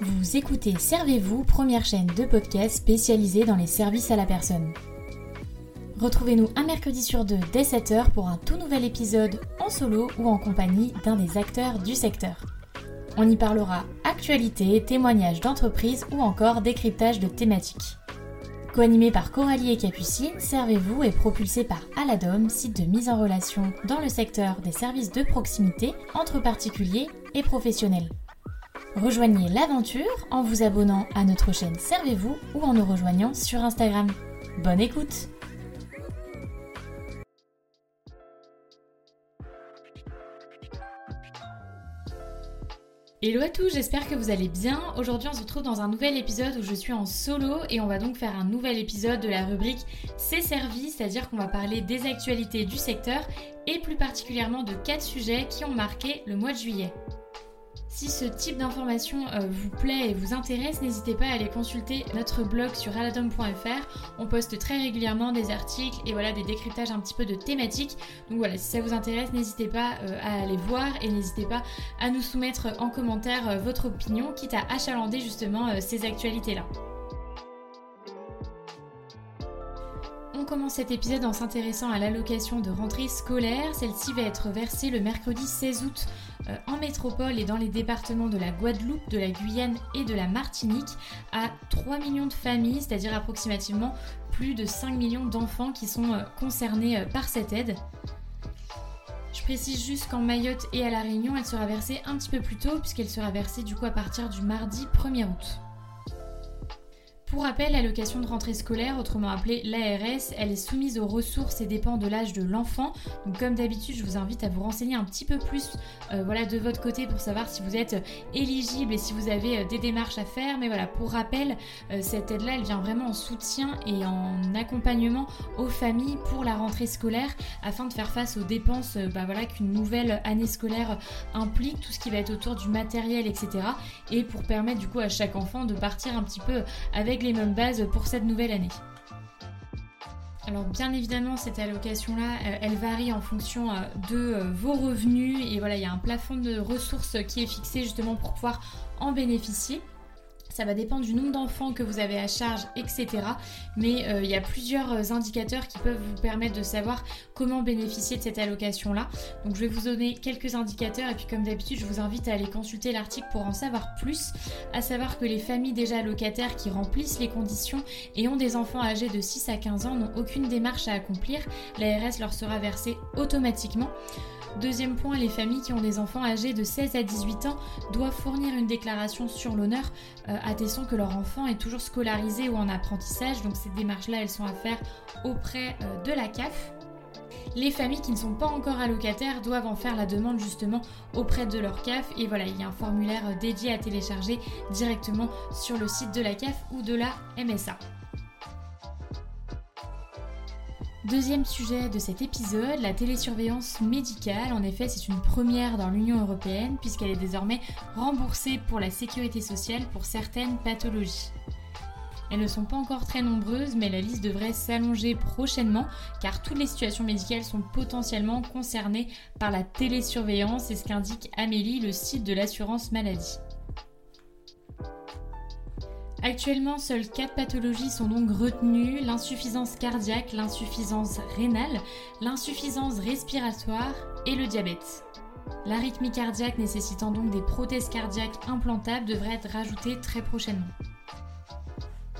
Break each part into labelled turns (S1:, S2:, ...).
S1: Vous écoutez Servez-vous, première chaîne de podcast spécialisée dans les services à la personne. Retrouvez-nous un mercredi sur deux dès 7h pour un tout nouvel épisode en solo ou en compagnie d'un des acteurs du secteur. On y parlera actualité, témoignages d'entreprise ou encore décryptage de thématiques. Co-animé par Coralie et Capucine, Servez-vous est propulsé par Aladom, site de mise en relation dans le secteur des services de proximité entre particuliers et professionnels. Rejoignez l'aventure en vous abonnant à notre chaîne Servez-vous ou en nous rejoignant sur Instagram. Bonne écoute Hello à tous, j'espère que vous allez bien. Aujourd'hui on se retrouve dans un nouvel épisode où je suis en solo et on va donc faire un nouvel épisode de la rubrique C'est servi, c'est-à-dire qu'on va parler des actualités du secteur et plus particulièrement de quatre sujets qui ont marqué le mois de juillet. Si ce type d'information euh, vous plaît et vous intéresse, n'hésitez pas à aller consulter notre blog sur aladom.fr. On poste très régulièrement des articles et voilà des décryptages un petit peu de thématiques. Donc voilà, si ça vous intéresse, n'hésitez pas euh, à aller voir et n'hésitez pas à nous soumettre en commentaire euh, votre opinion, quitte à achalander justement ces actualités-là. On commence cet épisode en s'intéressant à l'allocation de rentrée scolaire. Celle-ci va être versée le mercredi 16 août euh, en métropole et dans les départements de la Guadeloupe, de la Guyane et de la Martinique à 3 millions de familles, c'est-à-dire approximativement plus de 5 millions d'enfants qui sont euh, concernés euh, par cette aide. Je précise juste qu'en Mayotte et à La Réunion, elle sera versée un petit peu plus tôt puisqu'elle sera versée du coup à partir du mardi 1er août. Pour rappel, l'allocation de rentrée scolaire, autrement appelée l'ARS, elle est soumise aux ressources et dépend de l'âge de l'enfant. Donc comme d'habitude, je vous invite à vous renseigner un petit peu plus euh, voilà, de votre côté pour savoir si vous êtes éligible et si vous avez euh, des démarches à faire. Mais voilà, pour rappel, euh, cette aide-là, elle vient vraiment en soutien et en accompagnement aux familles pour la rentrée scolaire afin de faire face aux dépenses bah, voilà, qu'une nouvelle année scolaire implique, tout ce qui va être autour du matériel, etc. Et pour permettre du coup à chaque enfant de partir un petit peu avec les mêmes bases pour cette nouvelle année. Alors bien évidemment cette allocation là euh, elle varie en fonction euh, de euh, vos revenus et voilà il y a un plafond de ressources qui est fixé justement pour pouvoir en bénéficier. Ça va dépendre du nombre d'enfants que vous avez à charge, etc. Mais euh, il y a plusieurs euh, indicateurs qui peuvent vous permettre de savoir comment bénéficier de cette allocation-là. Donc je vais vous donner quelques indicateurs et puis comme d'habitude, je vous invite à aller consulter l'article pour en savoir plus. À savoir que les familles déjà locataires qui remplissent les conditions et ont des enfants âgés de 6 à 15 ans n'ont aucune démarche à accomplir. L'ARS leur sera versée automatiquement. Deuxième point, les familles qui ont des enfants âgés de 16 à 18 ans doivent fournir une déclaration sur l'honneur euh, attestant que leur enfant est toujours scolarisé ou en apprentissage. Donc ces démarches-là, elles sont à faire auprès euh, de la CAF. Les familles qui ne sont pas encore allocataires doivent en faire la demande justement auprès de leur CAF et voilà, il y a un formulaire euh, dédié à télécharger directement sur le site de la CAF ou de la MSA. Deuxième sujet de cet épisode, la télésurveillance médicale. En effet, c'est une première dans l'Union européenne puisqu'elle est désormais remboursée pour la sécurité sociale pour certaines pathologies. Elles ne sont pas encore très nombreuses, mais la liste devrait s'allonger prochainement car toutes les situations médicales sont potentiellement concernées par la télésurveillance, c'est ce qu'indique Amélie, le site de l'assurance maladie. Actuellement, seules 4 pathologies sont donc retenues, l'insuffisance cardiaque, l'insuffisance rénale, l'insuffisance respiratoire et le diabète. L'arythmie cardiaque nécessitant donc des prothèses cardiaques implantables devrait être rajoutée très prochainement.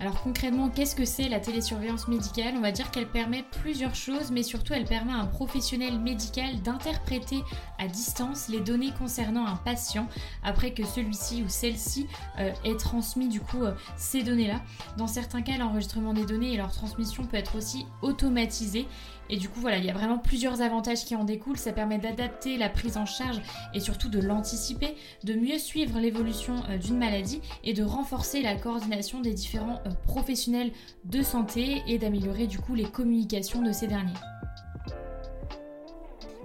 S1: Alors concrètement, qu'est-ce que c'est la télésurveillance médicale? On va dire qu'elle permet plusieurs choses, mais surtout elle permet à un professionnel médical d'interpréter à distance les données concernant un patient après que celui-ci ou celle-ci euh, ait transmis du coup euh, ces données-là. Dans certains cas, l'enregistrement des données et leur transmission peut être aussi automatisé et du coup, voilà, il y a vraiment plusieurs avantages qui en découlent. Ça permet d'adapter la prise en charge et surtout de l'anticiper, de mieux suivre l'évolution euh, d'une maladie et de renforcer la coordination des différents professionnels de santé et d'améliorer du coup les communications de ces derniers.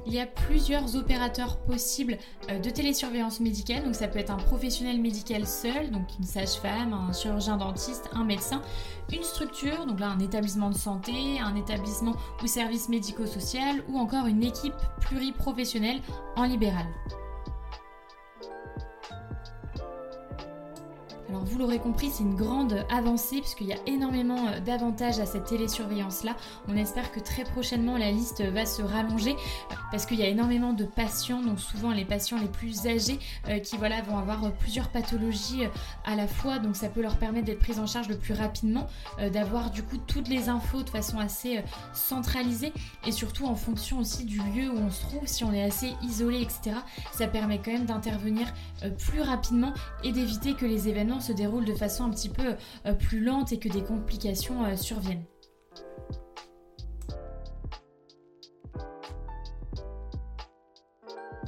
S1: Il y a plusieurs opérateurs possibles euh, de télésurveillance médicale, donc ça peut être un professionnel médical seul, donc une sage-femme, un chirurgien dentiste, un médecin, une structure, donc là un établissement de santé, un établissement ou service médico-social, ou encore une équipe pluriprofessionnelle en libéral. Vous l'aurez compris, c'est une grande avancée puisqu'il y a énormément euh, d'avantages à cette télésurveillance-là. On espère que très prochainement la liste va se rallonger euh, parce qu'il y a énormément de patients, donc souvent les patients les plus âgés euh, qui voilà, vont avoir plusieurs pathologies à la fois, donc ça peut leur permettre d'être pris en charge le plus rapidement, d'avoir du coup toutes les infos de façon assez centralisée et surtout en fonction aussi du lieu où on se trouve, si on est assez isolé, etc. Ça permet quand même d'intervenir plus rapidement et d'éviter que les événements se déroule de façon un petit peu euh, plus lente et que des complications euh, surviennent.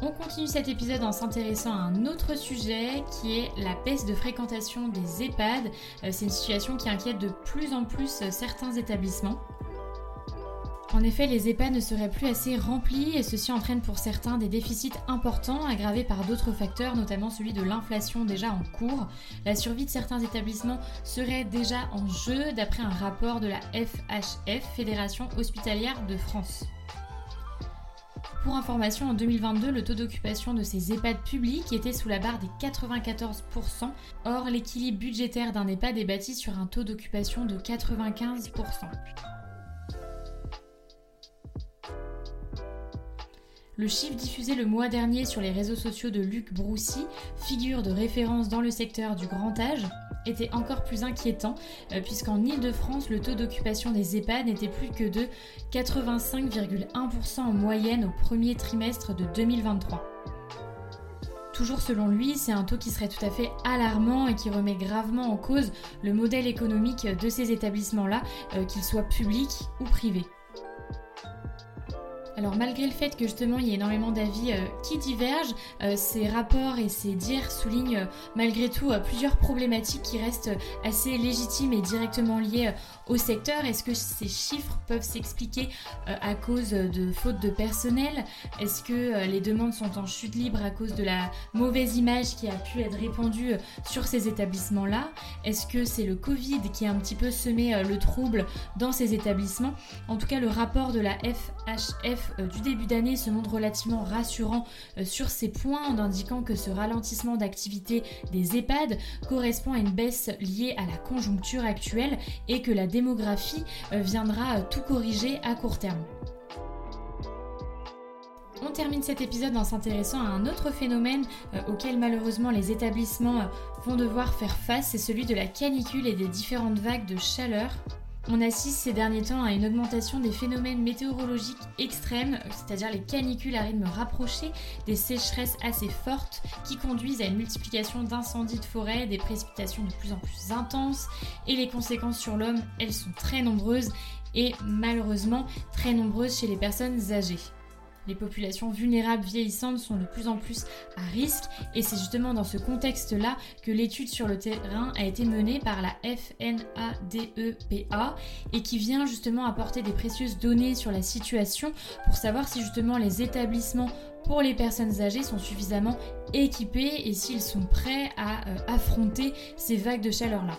S1: On continue cet épisode en s'intéressant à un autre sujet qui est la baisse de fréquentation des EHPAD. Euh, c'est une situation qui inquiète de plus en plus certains établissements. En effet, les EHPAD ne seraient plus assez remplis et ceci entraîne pour certains des déficits importants aggravés par d'autres facteurs, notamment celui de l'inflation déjà en cours. La survie de certains établissements serait déjà en jeu d'après un rapport de la FHF, Fédération hospitalière de France. Pour information, en 2022, le taux d'occupation de ces EHPAD publics était sous la barre des 94%. Or, l'équilibre budgétaire d'un EHPAD est bâti sur un taux d'occupation de 95%. Le chiffre diffusé le mois dernier sur les réseaux sociaux de Luc Broussy, figure de référence dans le secteur du grand âge, était encore plus inquiétant puisqu'en Ile-de-France, le taux d'occupation des EHPAD n'était plus que de 85,1% en moyenne au premier trimestre de 2023. Toujours selon lui, c'est un taux qui serait tout à fait alarmant et qui remet gravement en cause le modèle économique de ces établissements-là, qu'ils soient publics ou privés. Alors malgré le fait que justement il y ait énormément d'avis euh, qui divergent, euh, ces rapports et ces dires soulignent euh, malgré tout plusieurs problématiques qui restent assez légitimes et directement liées au secteur. Est-ce que ces chiffres peuvent s'expliquer à cause de fautes de personnel? Est-ce que les demandes sont en chute libre à cause de la mauvaise image qui a pu être répandue sur ces établissements-là? Est-ce que c'est le Covid qui a un petit peu semé le trouble dans ces établissements? En tout cas, le rapport de la FHF euh, du début d'année se montre relativement rassurant euh, sur ces points en indiquant que ce ralentissement d'activité des EHPAD correspond à une baisse liée à la conjoncture actuelle et que la démographie euh, viendra tout corriger à court terme. On termine cet épisode en s'intéressant à un autre phénomène auquel malheureusement les établissements vont devoir faire face, c'est celui de la canicule et des différentes vagues de chaleur on assiste ces derniers temps à une augmentation des phénomènes météorologiques extrêmes, c'est-à-dire les canicules à rythme rapproché, des sécheresses assez fortes qui conduisent à une multiplication d'incendies de forêt, des précipitations de plus en plus intenses, et les conséquences sur l'homme, elles sont très nombreuses et malheureusement très nombreuses chez les personnes âgées. Les populations vulnérables vieillissantes sont de plus en plus à risque et c'est justement dans ce contexte-là que l'étude sur le terrain a été menée par la FNADEPA et qui vient justement apporter des précieuses données sur la situation pour savoir si justement les établissements pour les personnes âgées sont suffisamment équipés et s'ils sont prêts à euh, affronter ces vagues de chaleur-là.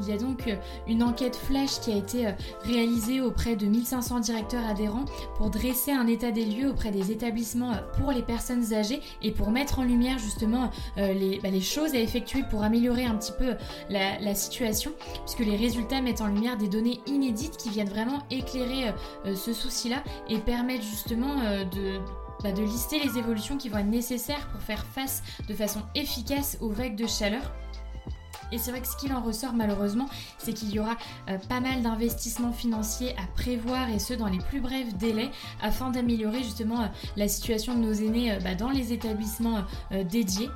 S1: Il y a donc euh, une enquête flash qui a été euh, réalisée auprès de 1500 directeurs adhérents pour dresser un état des lieux auprès des établissements euh, pour les personnes âgées et pour mettre en lumière justement bah, les, choses à effectuer pour améliorer un petit peu la, situation, puisque les résultats mettent en lumière des données inédites qui viennent vraiment éclairer ce souci-là et permettent justement bah, de lister les évolutions qui vont être nécessaires pour faire face de façon efficace aux vagues de chaleur et c'est vrai que ce qu'il en ressort malheureusement, c'est qu'il y aura euh, pas mal d'investissements financiers à prévoir et ce dans les plus brefs délais afin d'améliorer justement euh, la situation de nos aînés euh, bah, dans les établissements dédiés.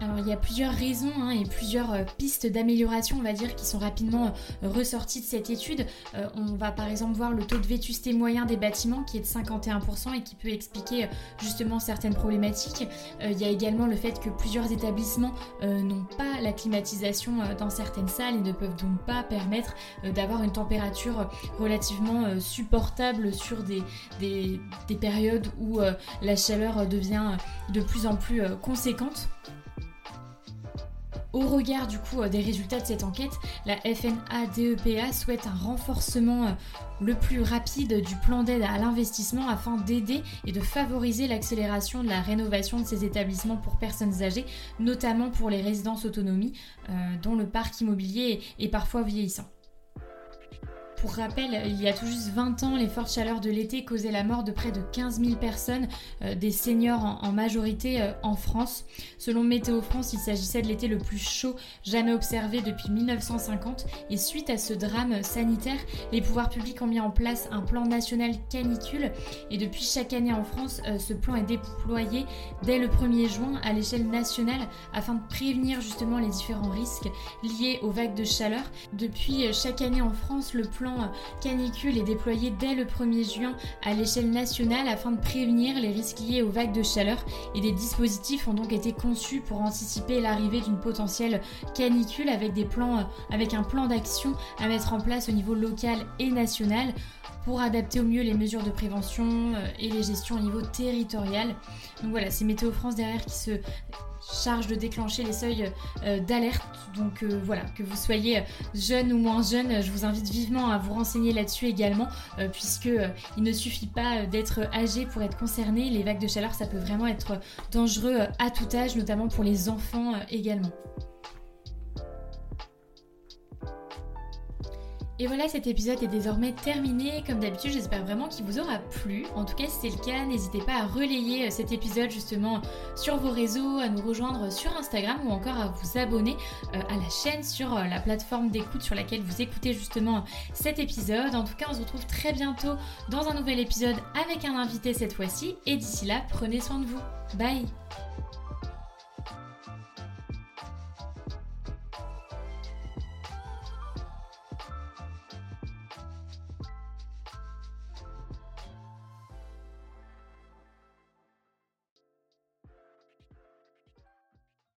S1: Alors il y a plusieurs raisons hein, et plusieurs euh, pistes d'amélioration on va dire qui sont rapidement euh, ressorties de cette étude. Euh, on va par exemple voir le taux de vétusté moyen des bâtiments qui est de 51% et qui peut expliquer justement certaines problématiques. il y a également le fait que plusieurs établissements n'ont pas la climatisation dans certaines salles et ne peuvent donc pas permettre d'avoir une température relativement supportable sur des, des périodes où la chaleur devient de plus en plus conséquente. Au regard du coup euh, des résultats de cette enquête, la FNADEPA souhaite un renforcement euh, le plus rapide du plan d'aide à l'investissement afin d'aider et de favoriser l'accélération de la rénovation de ces établissements pour personnes âgées, notamment pour les résidences autonomie, euh, dont le parc immobilier est parfois vieillissant. Pour rappel, il y a tout juste 20 ans, les fortes chaleurs de l'été causaient la mort de près de 15 000 personnes, euh, des seniors en, majorité euh, en France. Selon Météo France, il s'agissait de l'été le plus chaud jamais observé depuis 1950. Et suite à ce drame sanitaire, les pouvoirs publics ont mis en place un plan national canicule. Et depuis chaque année en France, euh, ce plan est déployé dès le 1er juin à l'échelle nationale afin de prévenir justement les différents risques liés aux vagues de chaleur. Depuis chaque année en France, le plan canicule est déployé dès le 1er juin à l'échelle nationale afin de prévenir les risques liés aux vagues de chaleur et des dispositifs ont donc été conçus pour anticiper l'arrivée d'une potentielle canicule avec des plans avec un plan d'action à mettre en place au niveau local et national pour adapter au mieux les mesures de prévention euh, et les gestions au niveau territorial. Donc voilà, c'est Météo France derrière qui se charge de déclencher les seuils euh, d'alerte. Donc euh, voilà, que vous soyez jeune ou moins jeune, je vous invite vivement à vous renseigner là-dessus également, puisque il ne suffit pas d'être âgé pour être concerné. Les vagues de chaleur, ça peut vraiment être dangereux à tout âge, notamment pour les enfants également. Et voilà, cet épisode est désormais terminé. Comme d'habitude, j'espère vraiment qu'il vous aura plu. En tout cas, si c'est le cas, n'hésitez pas à relayer euh, cet épisode justement sur vos réseaux, à nous rejoindre sur Instagram ou encore à vous abonner euh, à la chaîne sur euh, la plateforme d'écoute sur laquelle vous écoutez justement cet épisode. En tout cas, on se retrouve très bientôt dans un nouvel épisode avec un invité cette fois-ci. Et d'ici là, prenez soin de vous. Bye